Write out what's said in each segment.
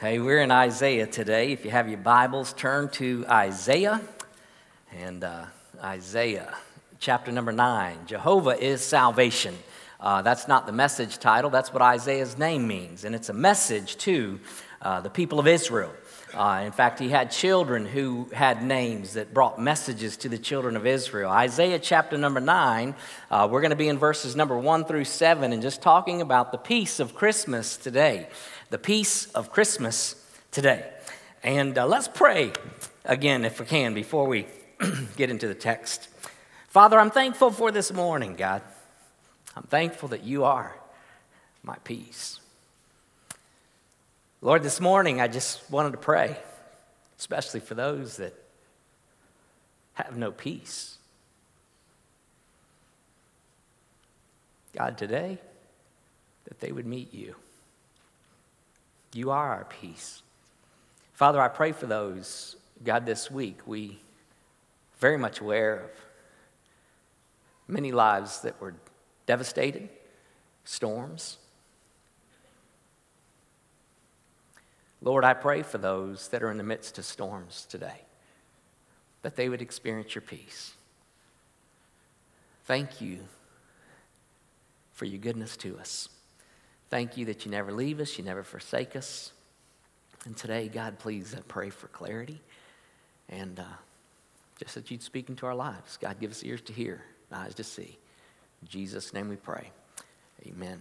Hey, we're in Isaiah today. If you have your Bibles, turn to Isaiah and uh, Isaiah chapter number nine. Jehovah is salvation. Uh, that's not the message title, that's what Isaiah's name means. And it's a message to uh, the people of Israel. Uh, in fact, he had children who had names that brought messages to the children of Israel. Isaiah chapter number nine, uh, we're going to be in verses number one through seven and just talking about the peace of Christmas today the peace of Christmas today. And uh, let's pray again, if we can, before we get into the text. Father, I'm thankful for this morning, God. I'm thankful that you are my peace. Lord, this morning I just wanted to pray, especially for those that have no peace. God, today, that they would meet you. You are our peace. Father, I pray for those, God, this week. We very much aware of many lives that were devastated, storms. Lord, I pray for those that are in the midst of storms today, that they would experience your peace. Thank you for your goodness to us. Thank you that you never leave us, you never forsake us. And today, God, please I pray for clarity and uh, just that you'd speak into our lives. God, give us ears to hear, eyes to see. In Jesus' name we pray. Amen.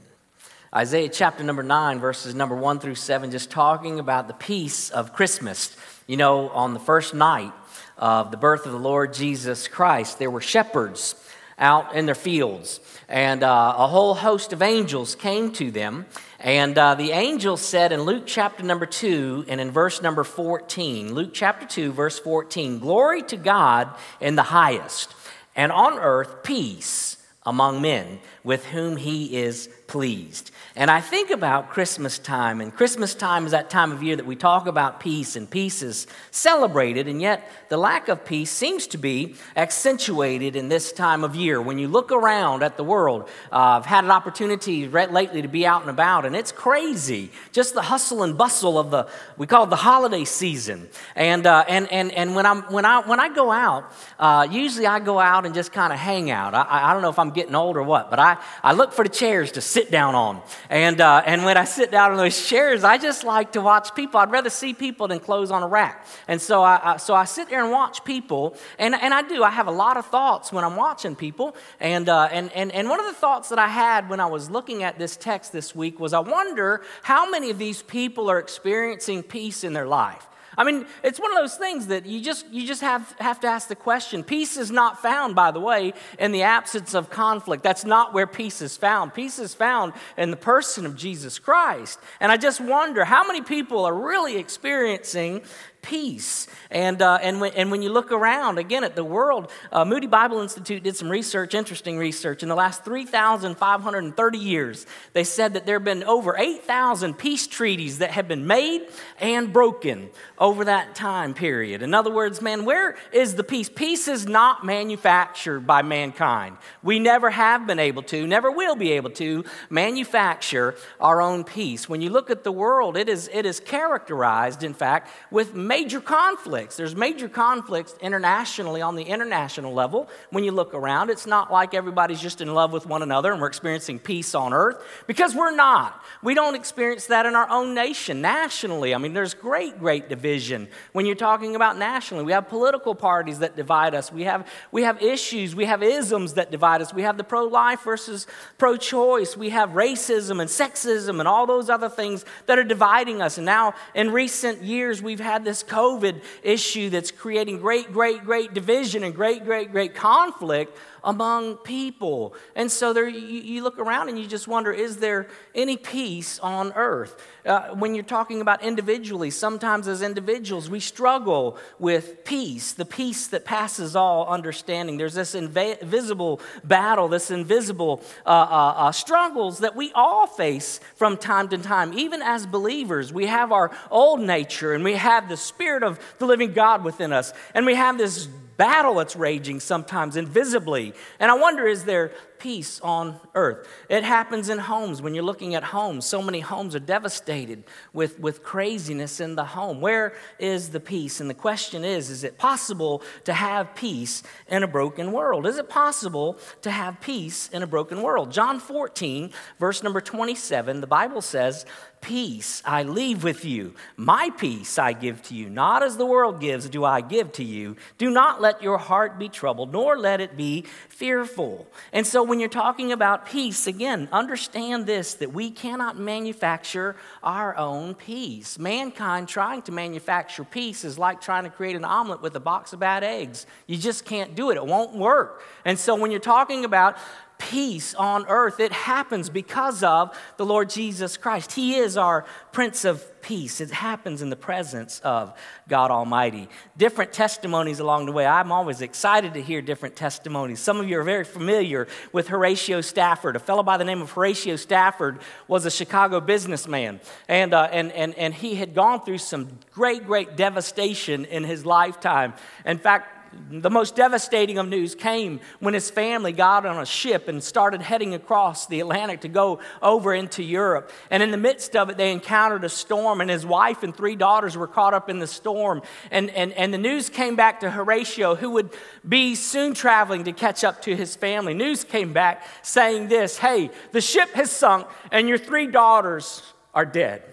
Isaiah chapter number 9, verses number 1 through 7, just talking about the peace of Christmas. You know, on the first night of the birth of the Lord Jesus Christ, there were shepherds out in their fields. And uh, a whole host of angels came to them. And uh, the angel said in Luke chapter number 2 and in verse number 14, Luke chapter 2, verse 14, Glory to God in the highest, and on earth peace among men with whom he is pleased. And I think about Christmas time, and Christmas time is that time of year that we talk about peace, and peace is celebrated, and yet the lack of peace seems to be accentuated in this time of year. When you look around at the world, uh, I've had an opportunity lately to be out and about, and it's crazy. Just the hustle and bustle of the, we call it the holiday season. And, uh, and, and, and when, I'm, when, I, when I go out, uh, usually I go out and just kind of hang out. I, I don't know if I'm getting old or what, but I, I look for the chairs to sit down on. And, uh, and when I sit down in those chairs, I just like to watch people. I'd rather see people than clothes on a rack. And so I, I, so I sit there and watch people. And, and I do. I have a lot of thoughts when I'm watching people. And, uh, and, and, and one of the thoughts that I had when I was looking at this text this week was I wonder how many of these people are experiencing peace in their life. I mean, it's one of those things that you just, you just have, have to ask the question. Peace is not found, by the way, in the absence of conflict. That's not where peace is found. Peace is found in the person of Jesus Christ. And I just wonder how many people are really experiencing peace. And, uh, and, when, and when you look around again at the world, uh, Moody Bible Institute did some research, interesting research. In the last 3,530 years, they said that there have been over 8,000 peace treaties that have been made and broken over that time period. In other words, man, where is the peace? Peace is not manufactured by mankind. We never have been able to, never will be able to manufacture our own peace. When you look at the world, it is, it is characterized, in fact, with major conflicts. There's major conflicts internationally on the international level. When you look around, it's not like everybody's just in love with one another and we're experiencing peace on earth because we're not. We don't experience that in our own nation, nationally. I mean, there's great, great division when you're talking about nationally. We have political parties that divide us, we have, we have issues, we have isms that divide us, we have the pro life versus pro choice, we have racism and sexism and all those other things that are dividing us. And now, in recent years, we've had this COVID issue that's creating great, great, great division and great, great, great conflict among people. And so there, you, you look around and you just wonder is there any peace on earth? Uh, when you're talking about individually, sometimes as individuals, we struggle with peace, the peace that passes all understanding. There's this invisible battle, this invisible uh, uh, uh, struggles that we all face from time to time. Even as believers, we have our old nature and we have the Spirit of the living God within us, and we have this battle that's raging sometimes invisibly. And I wonder is there peace on earth. It happens in homes. When you're looking at homes, so many homes are devastated with, with craziness in the home. Where is the peace? And the question is is it possible to have peace in a broken world? Is it possible to have peace in a broken world? John 14, verse number 27, the Bible says, Peace I leave with you. My peace I give to you. Not as the world gives, do I give to you. Do not let your heart be troubled, nor let it be fearful. And so, when you're talking about peace, again, understand this that we cannot manufacture our own peace. Mankind trying to manufacture peace is like trying to create an omelet with a box of bad eggs. You just can't do it, it won't work. And so, when you're talking about peace on earth. It happens because of the Lord Jesus Christ. He is our Prince of Peace. It happens in the presence of God Almighty. Different testimonies along the way. I'm always excited to hear different testimonies. Some of you are very familiar with Horatio Spafford. A fellow by the name of Horatio Spafford was a Chicago businessman, and, uh, and, and, and he had gone through some great, great devastation in his lifetime. In fact, the most devastating of news came when his family got on a ship and started heading across the Atlantic to go over into Europe. And in the midst of it, they encountered a storm, and his wife and three daughters were caught up in the storm. And, and, and the news came back to Horatio, who would be soon traveling to catch up to his family. News came back saying this Hey, the ship has sunk, and your three daughters are dead.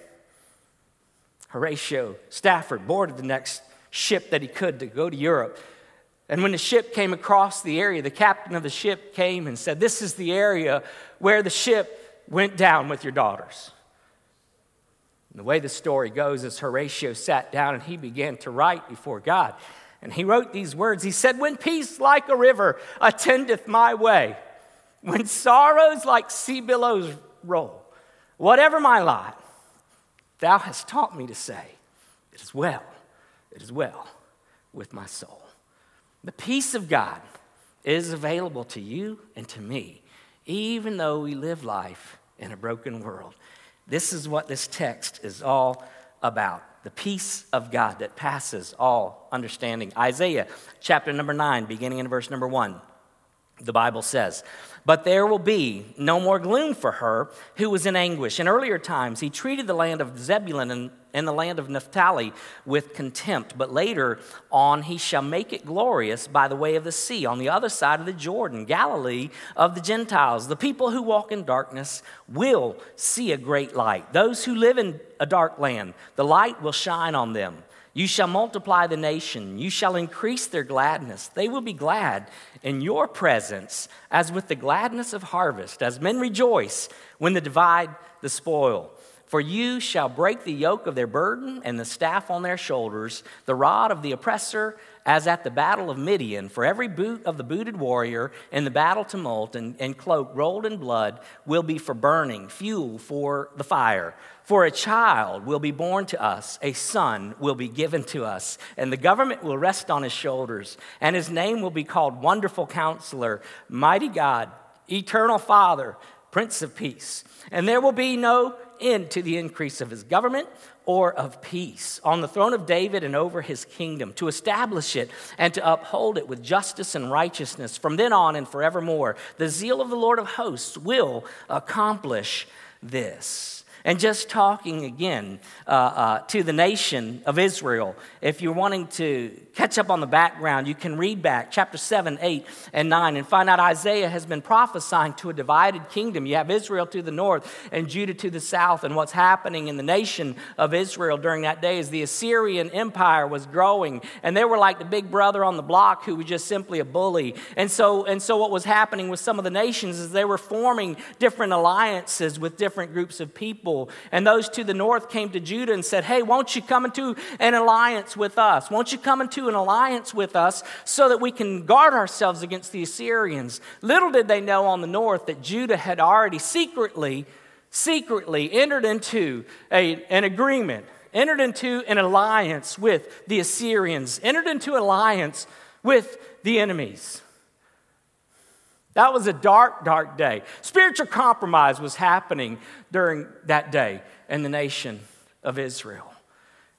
Horatio Spafford boarded the next ship that he could to go to Europe. And when the ship came across the area, the captain of the ship came and said, This is the area where the ship went down with your daughters. And the way the story goes is Horatio sat down and he began to write before God. And he wrote these words He said, When peace like a river attendeth my way, when sorrows like sea billows roll, whatever my lot, thou hast taught me to say, It is well, it is well with my soul. The peace of God is available to you and to me, even though we live life in a broken world. This is what this text is all about the peace of God that passes all understanding. Isaiah chapter number 9, beginning in verse number 1, the Bible says, but there will be no more gloom for her who was in anguish. In earlier times, he treated the land of Zebulun and, and the land of Naphtali with contempt, but later on, he shall make it glorious by the way of the sea, on the other side of the Jordan, Galilee of the Gentiles. The people who walk in darkness will see a great light. Those who live in a dark land, the light will shine on them. You shall multiply the nation. You shall increase their gladness. They will be glad in your presence, as with the gladness of harvest, as men rejoice when they divide the spoil. For you shall break the yoke of their burden and the staff on their shoulders, the rod of the oppressor as at the battle of Midian, for every boot of the booted warrior in the battle tumult and, and cloak rolled in blood will be for burning, fuel for the fire. For a child will be born to us, a son will be given to us, and the government will rest on his shoulders, and his name will be called Wonderful Counselor, Mighty God, Eternal Father, Prince of Peace. And there will be no end to the increase of his government or of peace on the throne of David and over his kingdom, to establish it and to uphold it with justice and righteousness from then on and forevermore. The zeal of the Lord of hosts will accomplish this. And just talking again uh, uh, to the nation of Israel, if you're wanting to catch up on the background, you can read back chapter 7, 8, and 9 and find out Isaiah has been prophesying to a divided kingdom. You have Israel to the north and Judah to the south. And what's happening in the nation of Israel during that day is the Assyrian Empire was growing, and they were like the big brother on the block who was just simply a bully. And so, and so what was happening with some of the nations is they were forming different alliances with different groups of people people. And those to the north came to Judah and said, Hey, won't you come into an alliance with us? Won't you come into an alliance with us so that we can guard ourselves against the Assyrians? Little did they know on the north that Judah had already secretly, secretly entered into a, an agreement, entered into an alliance with the Assyrians, entered into alliance with the enemies. That was a dark, dark day. Spiritual compromise was happening during that day in the nation of Israel.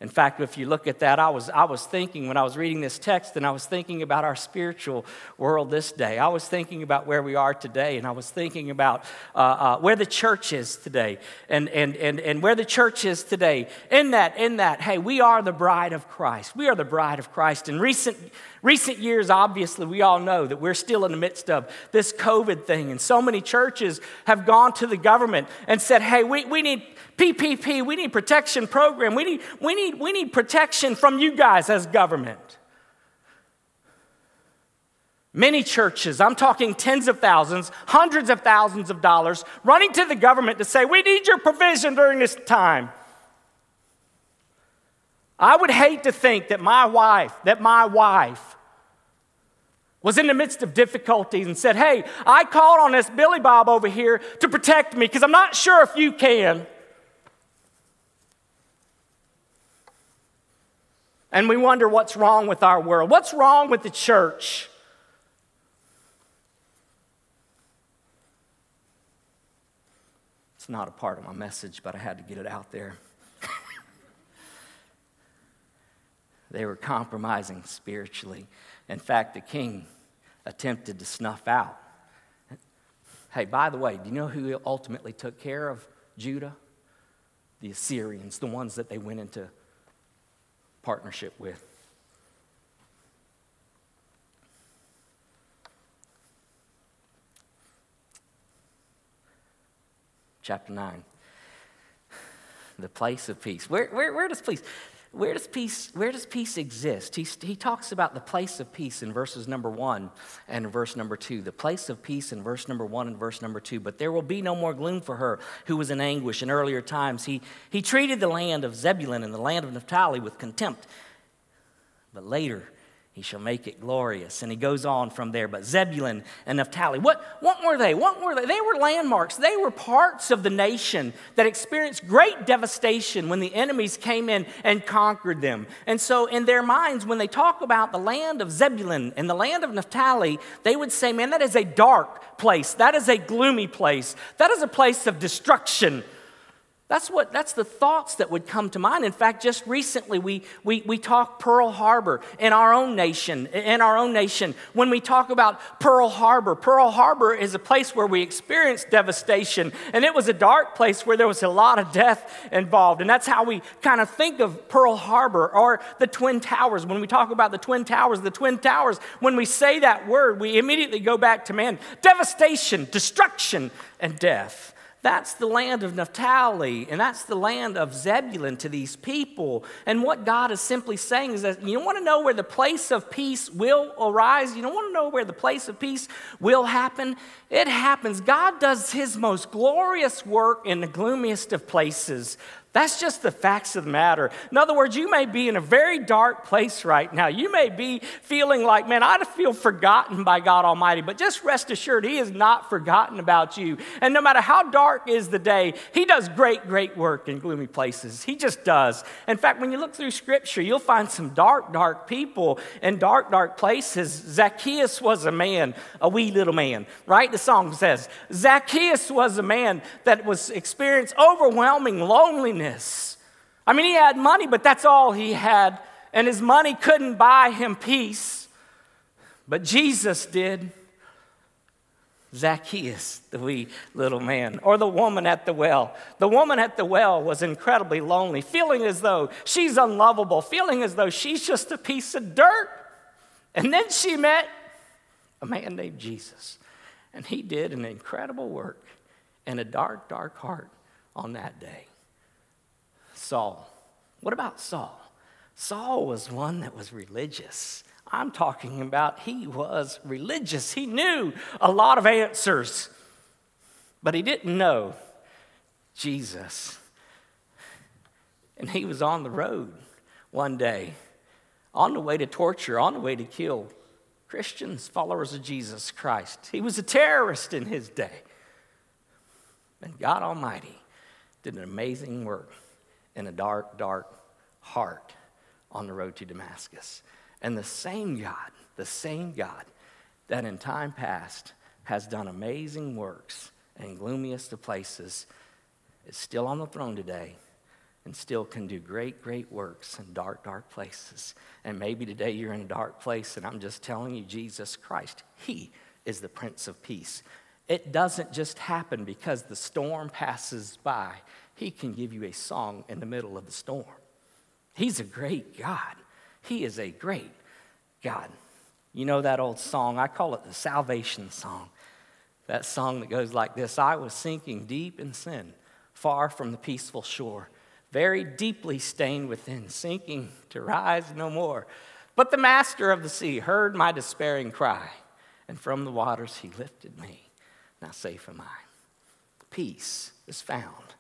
In fact, if you look at that, I was, I was thinking when I was reading this text, and I was thinking about our spiritual world this day. I was thinking about where we are today, and I was thinking about uh, uh, where the church is today, and, and, and, and where the church is today. In that, in that, hey, we are the bride of Christ. We are the bride of Christ. In recent, recent years, obviously, we all know that we're still in the midst of this COVID thing, and so many churches have gone to the government and said, hey, we, we need PPP, we need protection program. We need, we need, we need protection from you guys as government. Many churches, I'm talking tens of thousands, hundreds of thousands of dollars, running to the government to say, We need your provision during this time. I would hate to think that my wife, that my wife was in the midst of difficulties and said, Hey, I called on this Billy Bob over here to protect me because I'm not sure if you can. And we wonder what's wrong with our world. What's wrong with the church? It's not a part of my message, but I had to get it out there. they were compromising spiritually. In fact, the king attempted to snuff out. Hey, by the way, do you know who ultimately took care of Judah? The Assyrians, the ones that they went into partnership with. Chapter 9. The place of peace. Where, where, where does peace? Where does peace, where does peace exist? He, he talks about the place of peace in verses number one and verse number two. The place of peace in verse number one and verse number two. But there will be no more gloom for her who was in anguish in earlier times. He, he treated the land of Zebulun and the land of Naphtali with contempt. But later, he shall make it glorious. And he goes on from there. But Zebulun and Naphtali, what, what were they? What were they? They were landmarks. They were parts of the nation that experienced great devastation when the enemies came in and conquered them. And so, in their minds, when they talk about the land of Zebulun and the land of Naphtali, they would say, man, that is a dark place. That is a gloomy place. That is a place of destruction. That's what that's the thoughts that would come to mind. In fact, just recently we, we, we talked Pearl Harbor in our own nation. In our own nation, when we talk about Pearl Harbor, Pearl Harbor is a place where we experienced devastation, and it was a dark place where there was a lot of death involved. And that's how we kind of think of Pearl Harbor or the Twin Towers. When we talk about the Twin Towers, the Twin Towers, when we say that word, we immediately go back to man, devastation, destruction, and death. That's the land of Naphtali, and that's the land of Zebulun to these people. And what God is simply saying is that you don't want to know where the place of peace will arise? You don't want to know where the place of peace will happen? It happens. God does his most glorious work in the gloomiest of places. That's just the facts of the matter. In other words, you may be in a very dark place right now. You may be feeling like, man, I feel forgotten by God Almighty, but just rest assured, He is not forgotten about you. And no matter how dark is the day, He does great, great work in gloomy places. He just does. In fact, when you look through Scripture, you'll find some dark, dark people in dark, dark places. Zacchaeus was a man, a wee little man, right? The song says, Zacchaeus was a man that was experienced overwhelming loneliness I mean, he had money, but that's all he had. And his money couldn't buy him peace. But Jesus did. Zacchaeus, the wee little man, or the woman at the well. The woman at the well was incredibly lonely, feeling as though she's unlovable, feeling as though she's just a piece of dirt. And then she met a man named Jesus. And he did an incredible work in a dark, dark heart on that day. Saul. What about Saul? Saul was one that was religious. I'm talking about he was religious. He knew a lot of answers, but he didn't know Jesus. And he was on the road one day, on the way to torture, on the way to kill Christians, followers of Jesus Christ. He was a terrorist in his day. And God Almighty did an amazing work in a dark, dark heart on the road to Damascus. And the same God, the same God that in time past has done amazing works in gloomiest of places is still on the throne today and still can do great, great works in dark, dark places. And maybe today you're in a dark place, and I'm just telling you, Jesus Christ, He is the Prince of Peace. It doesn't just happen because the storm passes by, He can give you a song in the middle of the storm. He's a great God. He is a great God. You know that old song? I call it the salvation song. That song that goes like this I was sinking deep in sin, far from the peaceful shore very deeply stained within, sinking to rise no more. But the master of the sea heard my despairing cry, and from the waters he lifted me. Now safe am I. Peace is found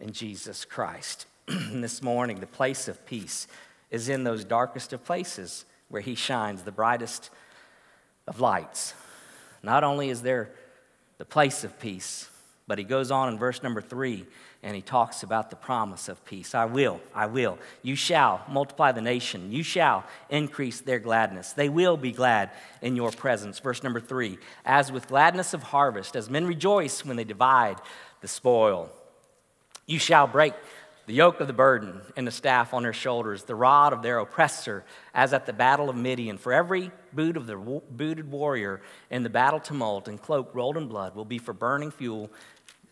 in Jesus Christ. this morning, the place of peace is in those darkest of places where he shines the brightest of lights. Not only is there the place of peace, but he goes on in verse number three and he talks about the promise of peace. I will, I will. You shall multiply the nation. You shall increase their gladness. They will be glad in your presence. Verse number three As with gladness of harvest, as men rejoice when they divide the spoil, you shall break the yoke of the burden and the staff on their shoulders, the rod of their oppressor, as at the battle of Midian. For every boot of the booted warrior in the battle tumult and cloak rolled in blood will be for burning fuel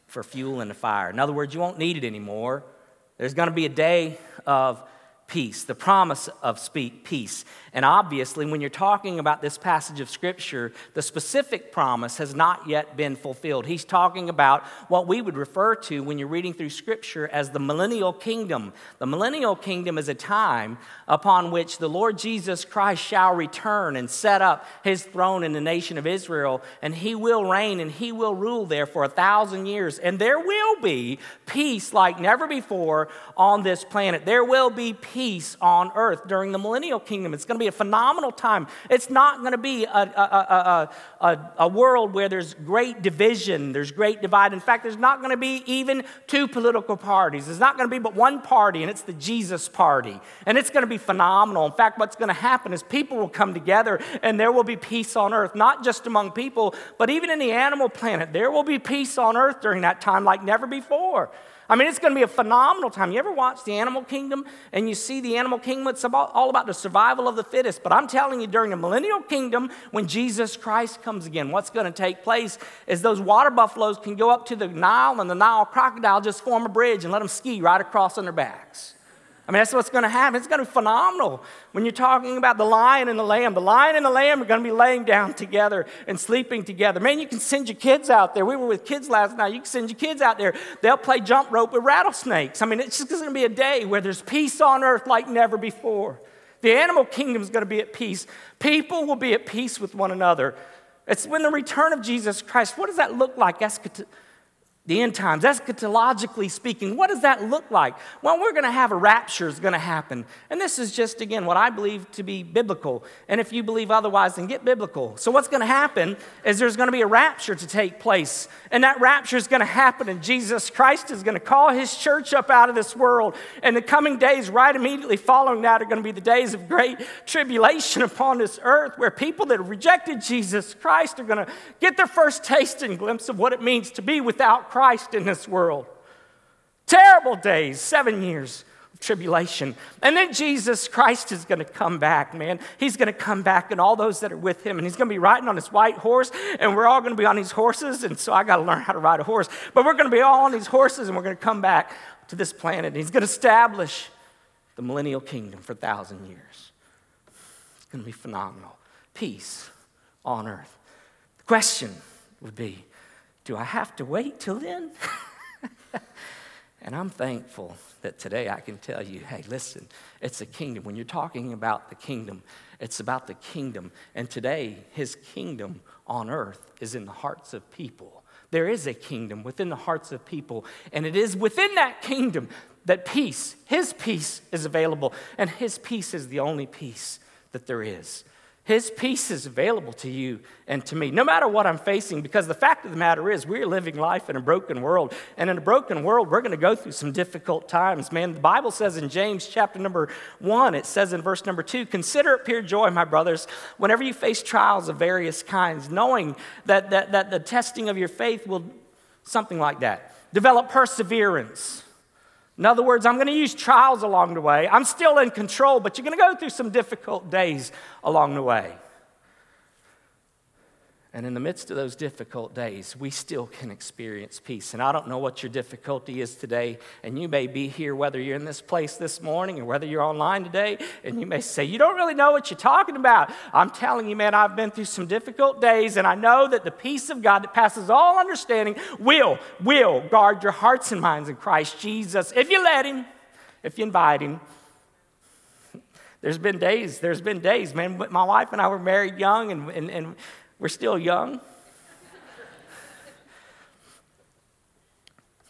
for fuel in the fire. In other words, you won't need it anymore. There's going to be a day of peace, the promise of speak peace. And obviously, when you're talking about this passage of Scripture, the specific promise has not yet been fulfilled. He's talking about what we would refer to when you're reading through Scripture as the millennial kingdom. The millennial kingdom is a time upon which the Lord Jesus Christ shall return and set up his throne in the nation of Israel, and he will reign and he will rule there for a thousand years. And there will be peace like never before on this planet. There will be peace peace on earth during the millennial kingdom. It's going to be a phenomenal time. It's not going to be a, a, a, a, world where there's great division, there's great divide. In fact, there's not going to be even two political parties. There's not going to be but one party, and it's the Jesus party. And it's going to be phenomenal. In fact, what's going to happen is people will come together and there will be peace on earth, not just among people, but even in the animal planet. There will be peace on earth during that time like never before. I mean, it's going to be a phenomenal time. You ever watch the animal kingdom and you see the animal kingdom? It's about, all about the survival of the fittest. But I'm telling you, during the millennial kingdom, when Jesus Christ comes again, what's going to take place is those water buffaloes can go up to the Nile and the Nile crocodile just form a bridge and let them ski right across on their backs. I mean, that's what's going to happen. It's going to be phenomenal when you're talking about the lion and the lamb. The lion and the lamb are going to be laying down together and sleeping together. Man, you can send your kids out there. We were with kids last night. You can send your kids out there. They'll play jump rope with rattlesnakes. I mean, it's just going to be a day where there's peace on earth like never before. The animal kingdom is going to be at peace. People will be at peace with one another. It's when the return of Jesus Christ, what does that look like? The end times, eschatologically speaking, what does that look like? Well, we're going to have a rapture is going to happen. And this is just, again, what I believe to be biblical. And if you believe otherwise, then get biblical. So, what's going to happen is there's going to be a rapture to take place. And that rapture is going to happen, and Jesus Christ is going to call his church up out of this world. And the coming days, right immediately following that, are going to be the days of great tribulation upon this earth, where people that have rejected Jesus Christ are going to get their first taste and glimpse of what it means to be without Christ Christ in this world. Terrible days, seven years of tribulation. And then Jesus Christ is going to come back, man. He's going to come back, and all those that are with him, and he's going to be riding on his white horse, and we're all going to be on these horses. And so I got to learn how to ride a horse. But we're going to be all on these horses, and we're going to come back to this planet. And he's going to establish the millennial kingdom for a thousand years. It's going to be phenomenal. Peace on earth. The question would be do I have to wait till then? and I'm thankful that today I can tell you hey, listen, it's a kingdom. When you're talking about the kingdom, it's about the kingdom. And today, his kingdom on earth is in the hearts of people. There is a kingdom within the hearts of people, and it is within that kingdom that peace, his peace, is available. And his peace is the only peace that there is. His peace is available to you and to me, no matter what I'm facing, because the fact of the matter is, we're living life in a broken world. And in a broken world, we're going to go through some difficult times. Man, the Bible says in James chapter number one, it says in verse number two, consider it pure joy, my brothers, whenever you face trials of various kinds, knowing that, that, that the testing of your faith will, something like that, develop perseverance. In other words, I'm going to use trials along the way. I'm still in control, but you're going to go through some difficult days along the way. And in the midst of those difficult days, we still can experience peace. And I don't know what your difficulty is today. And you may be here, whether you're in this place this morning or whether you're online today, and you may say, You don't really know what you're talking about. I'm telling you, man, I've been through some difficult days, and I know that the peace of God that passes all understanding will, will guard your hearts and minds in Christ Jesus if you let Him, if you invite Him. There's been days, there's been days, man. My wife and I were married young, and, and, and we're still young.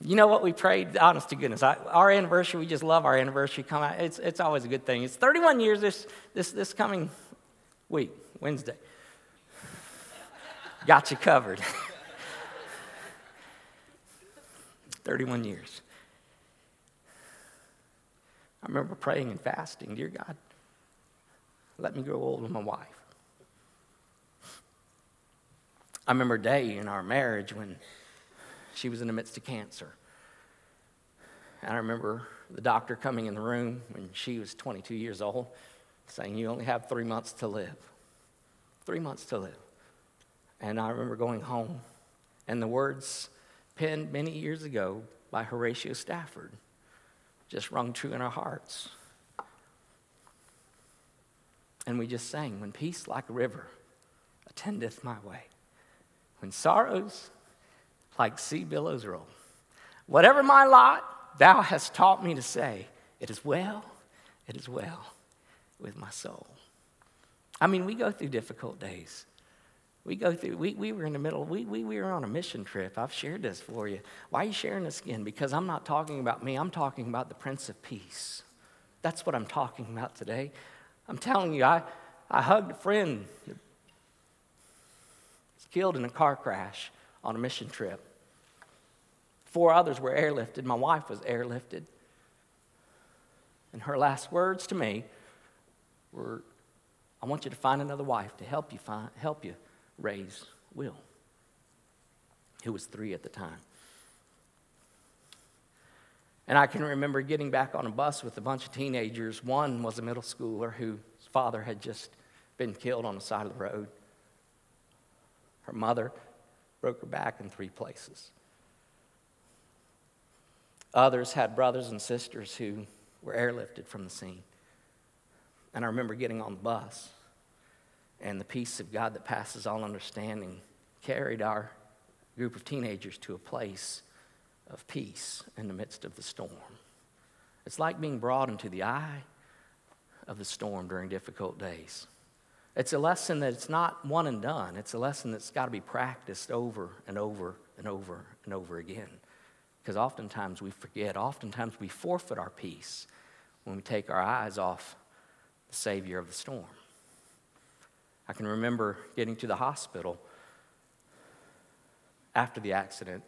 You know what we prayed? Honest to goodness, I, our anniversary, we just love our anniversary come out. It's, it's always a good thing. It's 31 years this, this, this coming week, Wednesday. Got you covered. 31 years. I remember praying and fasting, Dear God, let me grow old with my wife. I remember a day in our marriage when she was in the midst of cancer. And I remember the doctor coming in the room when she was 22 years old saying, You only have three months to live. Three months to live. And I remember going home, and the words penned many years ago by Horatio Spafford just rung true in our hearts. And we just sang, When peace like a river attendeth my way when sorrows like sea billows roll. Whatever my lot, thou hast taught me to say, It is well, it is well with my soul. I mean, we go through difficult days. We go through, we, we were in the middle, we, we, we were on a mission trip. I've shared this for you. Why are you sharing this again? Because I'm not talking about me, I'm talking about the Prince of Peace. That's what I'm talking about today. I'm telling you, I, I hugged a friend killed in a car crash on a mission trip. Four others were airlifted. My wife was airlifted. And her last words to me were, I want you to find another wife to help you, find, help you raise Will, who was three at the time. And I can remember getting back on a bus with a bunch of teenagers. One was a middle schooler whose father had just been killed on the side of the road. Her mother broke her back in three places. Others had brothers and sisters who were airlifted from the scene. And I remember getting on the bus, and the peace of God that passes all understanding carried our group of teenagers to a place of peace in the midst of the storm. It's like being brought into the eye of the storm during difficult days. It's a lesson that it's not one and done. It's a lesson that's got to be practiced over and over and over and over again. Because oftentimes we forget, oftentimes we forfeit our peace when we take our eyes off the Savior of the storm. I can remember getting to the hospital after the accident,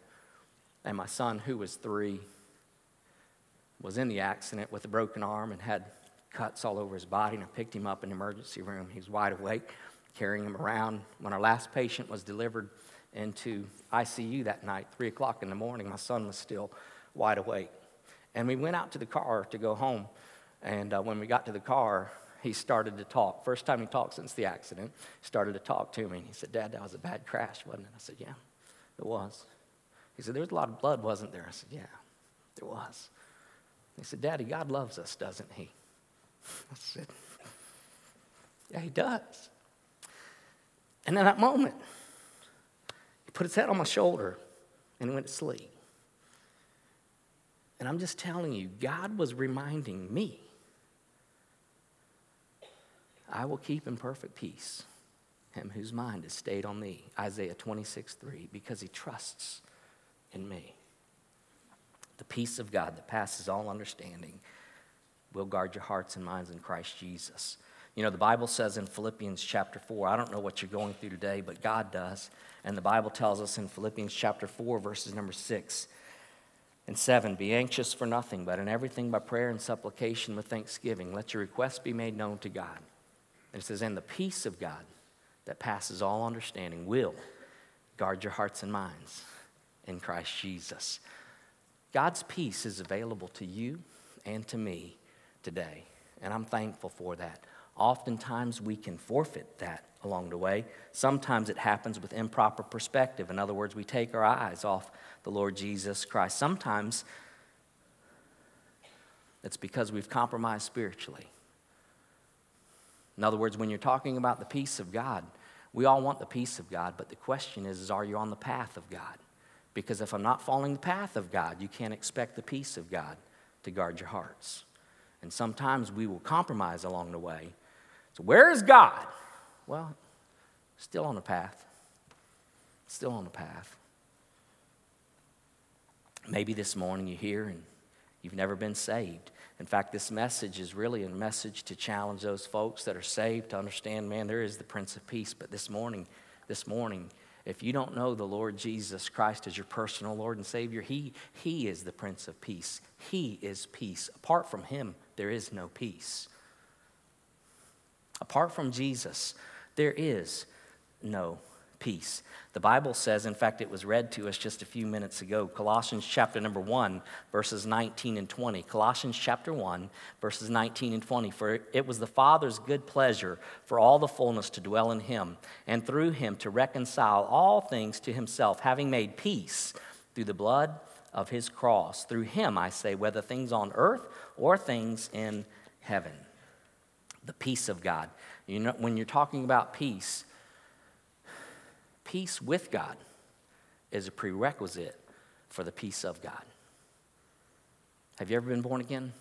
and my son, who was three, was in the accident with a broken arm and had cuts all over his body, and I picked him up in the emergency room. He was wide awake, carrying him around. When our last patient was delivered into ICU that night, 3 o'clock in the morning, my son was still wide awake. And we went out to the car to go home. And uh, when we got to the car, he started to talk. First time he talked since the accident, he started to talk to me. And He said, Dad, that was a bad crash, wasn't it? I said, Yeah, it was. He said, There was a lot of blood, wasn't there? I said, Yeah, there was. He said, Daddy, God loves us, doesn't he? I said, Yeah, he does. And in that moment, he put his head on my shoulder and went to sleep. And I'm just telling you, God was reminding me I will keep in perfect peace him whose mind is stayed on thee. Isaiah 26, 3, because he trusts in me. The peace of God that passes all understanding will guard your hearts and minds in Christ Jesus. You know, the Bible says in Philippians chapter 4, I don't know what you're going through today, but God does. And the Bible tells us in Philippians chapter 4, verses number 6 and 7 Be anxious for nothing, but in everything by prayer and supplication with thanksgiving, let your requests be made known to God. And it says, And the peace of God that passes all understanding will guard your hearts and minds in Christ Jesus. God's peace is available to you and to me today, and I'm thankful for that. Oftentimes, we can forfeit that along the way. Sometimes it happens with improper perspective. In other words, we take our eyes off the Lord Jesus Christ. Sometimes it's because we've compromised spiritually. In other words, when you're talking about the peace of God, we all want the peace of God, but the question is, is are you on the path of God? Because if I'm not following the path of God, you can't expect the peace of God to guard your hearts. And sometimes we will compromise along the way. So, where is God? Well, still on the path. Still on the path. Maybe this morning you're here and you've never been saved. In fact, this message is really a message to challenge those folks that are saved to understand, man, there is the Prince of Peace. But this morning, this morning, if you don't know the Lord Jesus Christ as your personal Lord and Savior, He, he is the Prince of Peace. He is peace. Apart from Him, there is no peace. Apart from Jesus, there is no peace. The Bible says, in fact, it was read to us just a few minutes ago, Colossians chapter number 1, verses 19 and 20. Colossians chapter 1, verses 19 and 20. For it was the Father's good pleasure for all the fullness to dwell in him, and through him to reconcile all things to himself, having made peace through the blood of his cross. Through him, I say, whether things on earth or things in heaven. The peace of God. You know, when you're talking about peace, peace with God is a prerequisite for the peace of God. Have you ever been born again?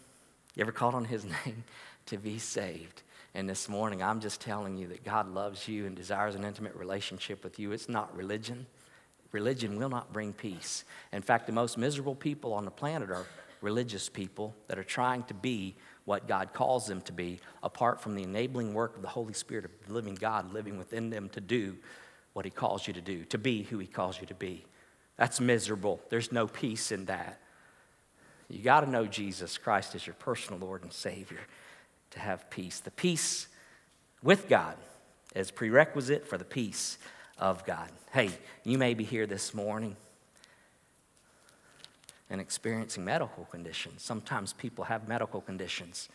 You ever called on His name to be saved? And this morning, I'm just telling you that God loves you and desires an intimate relationship with you. It's not religion. Religion will not bring peace. In fact, the most miserable people on the planet are religious people that are trying to be what God calls them to be, apart from the enabling work of the Holy Spirit of the living God living within them to do what He calls you to do, to be who He calls you to be. That's miserable. There's no peace in that. You got to know Jesus Christ as your personal Lord and Savior to have peace. The peace with God is prerequisite for the peace of God. Hey, you may be here this morning and experiencing medical conditions. Sometimes people have medical conditions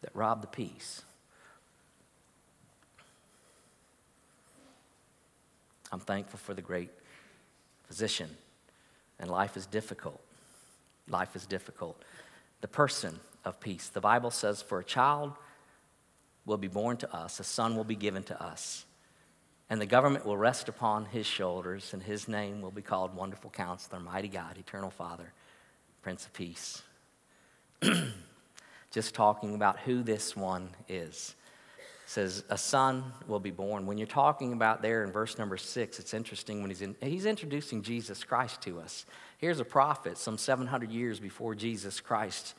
that rob the peace. I'm thankful for the great physician. And life is difficult. Life is difficult. The person of peace. The Bible says, For a child will be born to us, a son will be given to us, and the government will rest upon his shoulders, and his name will be called Wonderful Counselor, Mighty God, Eternal Father, Prince of Peace. Just talking about who this one is says a son will be born. When you're talking about there in verse number six, it's interesting when he's in, he's introducing Jesus Christ to us. Here's a prophet some 700 years before Jesus Christ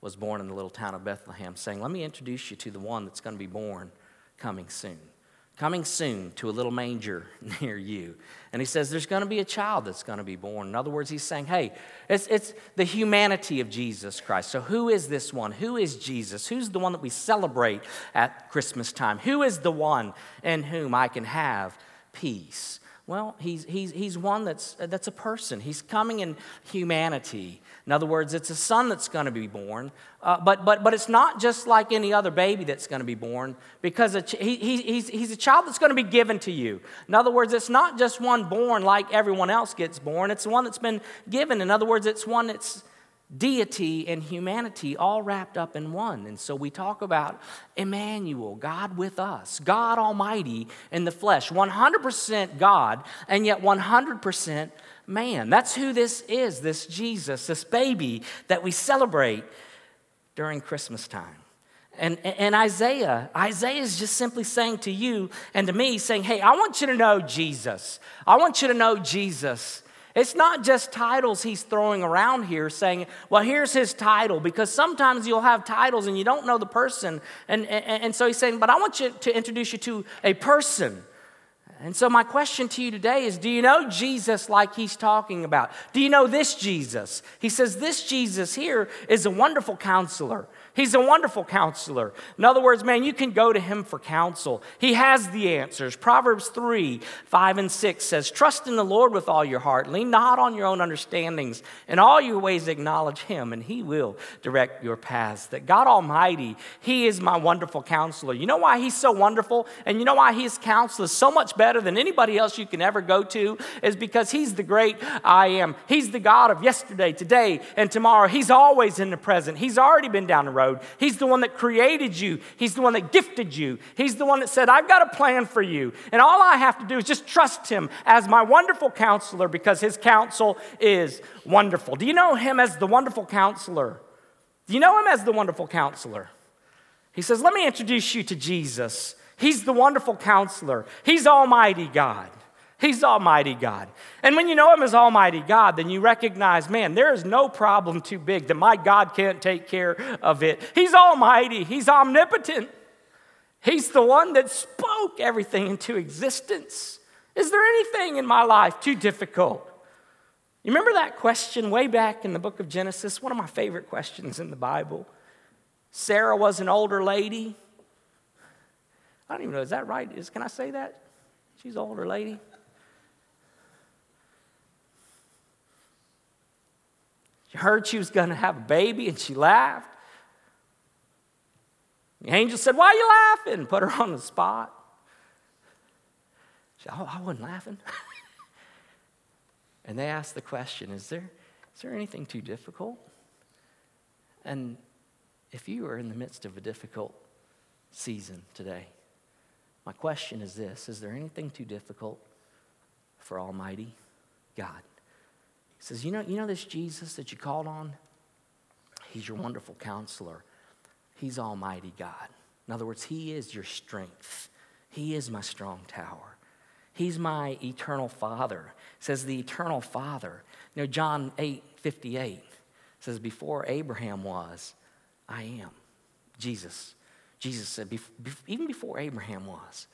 was born in the little town of Bethlehem, saying, "Let me introduce you to the one that's going to be born coming soon." Coming soon to a little manger near you. And he says, There's going to be a child that's going to be born. In other words, he's saying, Hey, it's, it's the humanity of Jesus Christ. So, who is this one? Who is Jesus? Who's the one that we celebrate at Christmas time? Who is the one in whom I can have peace? Well, he's, he's, he's one that's, that's a person. He's coming in humanity. In other words, it's a son that's going to be born. Uh, but, but, but it's not just like any other baby that's going to be born because ch- he, he's, he's a child that's going to be given to you. In other words, it's not just one born like everyone else gets born, it's the one that's been given. In other words, it's one that's deity and humanity all wrapped up in one. And so we talk about Emmanuel, God with us, God Almighty in the flesh, 100% God, and yet 100% man. That's who this is, this Jesus, this baby that we celebrate during Christmas time. And, and Isaiah, Isaiah is just simply saying to you and to me, saying, Hey, I want you to know Jesus. I want you to know Jesus. It's not just titles he's throwing around here saying, well, here's his title, because sometimes you'll have titles and you don't know the person. And, and, and so he's saying, but I want you to introduce you to a person. And so, my question to you today is Do you know Jesus like he's talking about? Do you know this Jesus? He says, This Jesus here is a wonderful counselor. He's a wonderful counselor. In other words, man, you can go to him for counsel. He has the answers. Proverbs 3 5 and 6 says, Trust in the Lord with all your heart, lean not on your own understandings. In all your ways, acknowledge him, and he will direct your paths. That God Almighty, he is my wonderful counselor. You know why he's so wonderful? And you know why his counsel is so much better than anybody else you can ever go to? Is because he's the great I am. He's the God of yesterday, today, and tomorrow. He's always in the present. He's already been down the road road. He's the one that created you, He's the one that gifted you, He's the one that said, I've got a plan for you. And all I have to do is just trust Him as my wonderful counselor because His counsel is wonderful. Do you know Him as the wonderful counselor? Do you know Him as the wonderful counselor? He says, Let me introduce you to Jesus. He's the wonderful counselor, He's Almighty God. He's Almighty God. And when you know Him as Almighty God, then you recognize, man, there is no problem too big that my God can't take care of it. He's Almighty, He's omnipotent. He's the one that spoke everything into existence. Is there anything in my life too difficult? You remember that question way back in the book of Genesis? One of my favorite questions in the Bible. Sarah was an older lady. I don't even know, is that right? Is, can I say that? She's an older lady. She heard she was going to have a baby and she laughed. The angel said, Why are you laughing? Put her on the spot. She said, Oh, I wasn't laughing. and they asked the question is there, is there anything too difficult? And if you are in the midst of a difficult season today, my question is this Is there anything too difficult for Almighty God? He says, you know, you know this Jesus that you called on? He's your wonderful counselor. He's Almighty God. In other words, He is your strength. He is my strong tower. He's my eternal Father. Says the eternal Father. You know, John 8 58 says, Before Abraham was, I am. Jesus. Jesus said, even before Abraham was,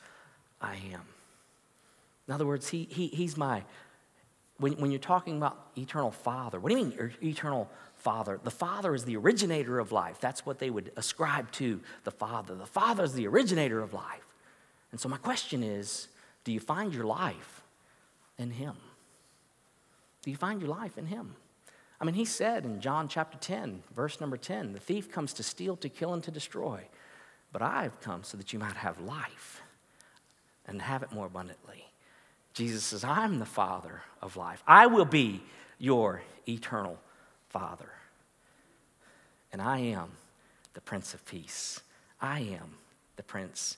I am. In other words, he, he, he's my when, when you're talking about eternal father, what do you mean er, eternal father? The father is the originator of life. That's what they would ascribe to the father. The father is the originator of life. And so my question is do you find your life in him? Do you find your life in him? I mean, he said in John chapter 10, verse number 10, the thief comes to steal, to kill, and to destroy. But I've come so that you might have life and have it more abundantly. Jesus says, I'm the Father of life. I will be your eternal Father. And I am the Prince of Peace. I am the Prince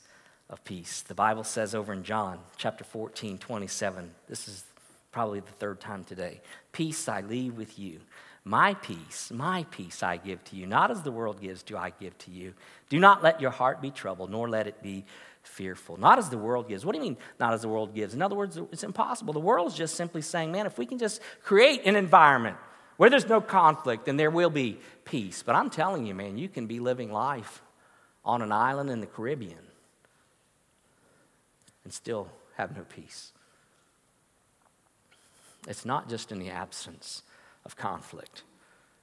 of Peace. The Bible says over in John chapter 14, 27, this is probably the third time today Peace I leave with you. My peace, my peace I give to you. Not as the world gives, do I give to you. Do not let your heart be troubled, nor let it be fearful. Not as the world gives. What do you mean, not as the world gives? In other words, it's impossible. The world is just simply saying, man, if we can just create an environment where there's no conflict, then there will be peace. But I'm telling you, man, you can be living life on an island in the Caribbean and still have no peace. It's not just in the absence of conflict,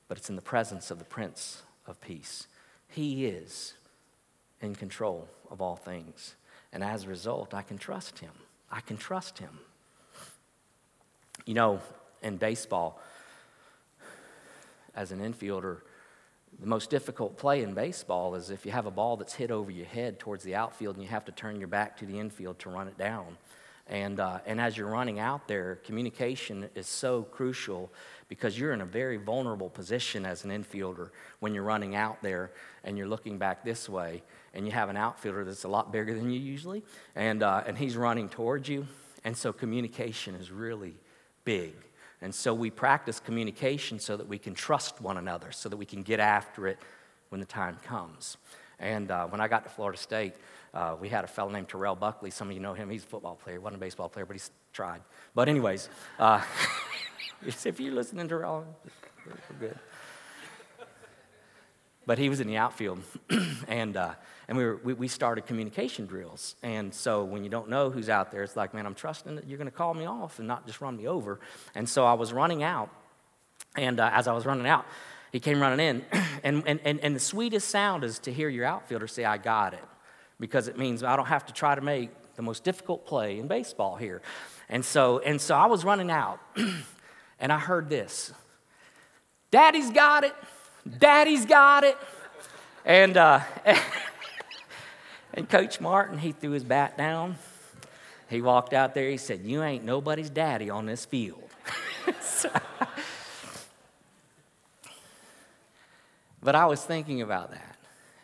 but it's in the presence of the Prince of Peace. He is in control of all things. And as a result, I can trust him. I can trust him. You know, in baseball, as an infielder, the most difficult play in baseball is if you have a ball that's hit over your head towards the outfield and you have to turn your back to the infield to run it down. And, uh, and as you're running out there, communication is so crucial because you're in a very vulnerable position as an infielder when you're running out there and you're looking back this way and you have an outfielder that's a lot bigger than you usually, and, uh, and he's running towards you. And so communication is really big. And so we practice communication so that we can trust one another, so that we can get after it when the time comes. And uh, when I got to Florida State, uh, we had a fellow named Terrell Buckley. Some of you know him. He's a football player. Wasn't a baseball player, but he's tried. But, anyways, uh, if you're listening to Terrell, we're good. but he was in the outfield. and uh, and we, were, we, we started communication drills. And so when you don't know who's out there, it's like, man, I'm trusting that you're going to call me off and not just run me over. And so I was running out. And uh, as I was running out, he came running in. and, and, and, and the sweetest sound is to hear your outfielder say, I got it. Because it means I don't have to try to make the most difficult play in baseball here. And so, and so I was running out. and I heard this Daddy's got it. Daddy's got it. And, uh, and Coach Martin, he threw his bat down. He walked out there, he said, You ain't nobody's daddy on this field. so, but I was thinking about that.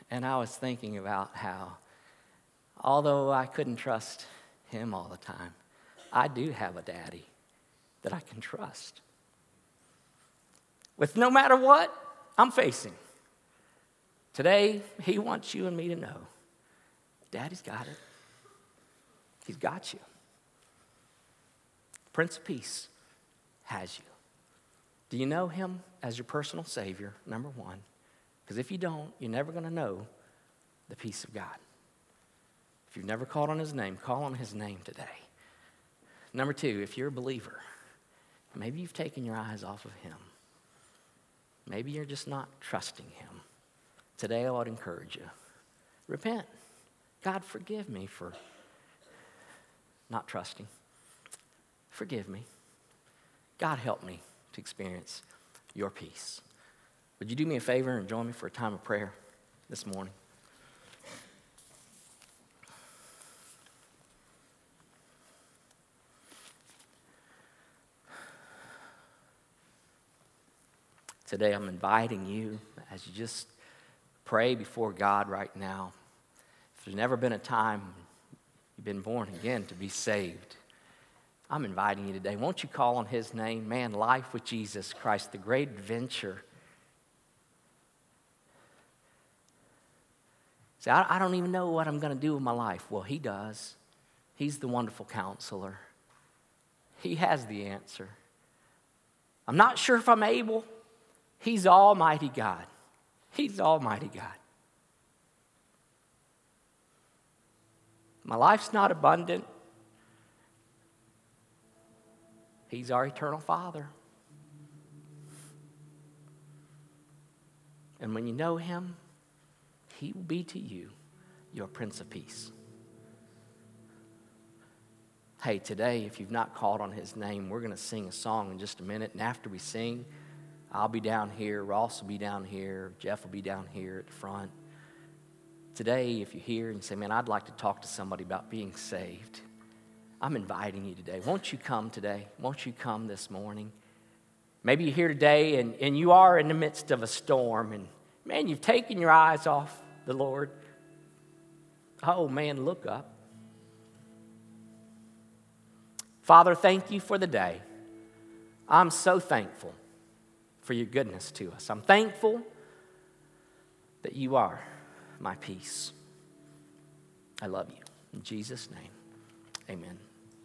And I was thinking about how, although I couldn't trust him all the time, I do have a daddy that I can trust with no matter what I'm facing. Today, He wants you and me to know Daddy's got it. He's got you. Prince of Peace has you. Do you know Him as your personal Savior? Number one. Because if you don't, you're never going to know the peace of God. If you've never called on His name, call on His name today. Number two, if you're a believer, maybe you've taken your eyes off of Him. Maybe you're just not trusting Him. Today, I would encourage you repent. God, forgive me for not trusting. Forgive me. God, help me to experience your peace. Would you do me a favor and join me for a time of prayer this morning? Today, I'm inviting you as you just pray before God right now. There's never been a time you've been born again to be saved, I'm inviting you today. Won't you call on His name? Man, life with Jesus Christ, the great adventure. Say, I, I don't even know what I'm going to do with my life. Well, He does. He's the wonderful counselor, He has the answer. I'm not sure if I'm able. He's Almighty God. He's Almighty God. My life's not abundant. He's our eternal Father. And when you know Him, He will be to you your Prince of Peace. Hey, today, if you've not called on His name, we're going to sing a song in just a minute. And after we sing, I'll be down here, Ross will be down here, Jeff will be down here at the front. Today, if you're here and say, Man, I'd like to talk to somebody about being saved, I'm inviting you today. Won't you come today? Won't you come this morning? Maybe you're here today and, and you are in the midst of a storm, and man, you've taken your eyes off the Lord. Oh, man, look up. Father, thank you for the day. I'm so thankful for your goodness to us. I'm thankful that you are my peace. I love you. In Jesus' name, amen.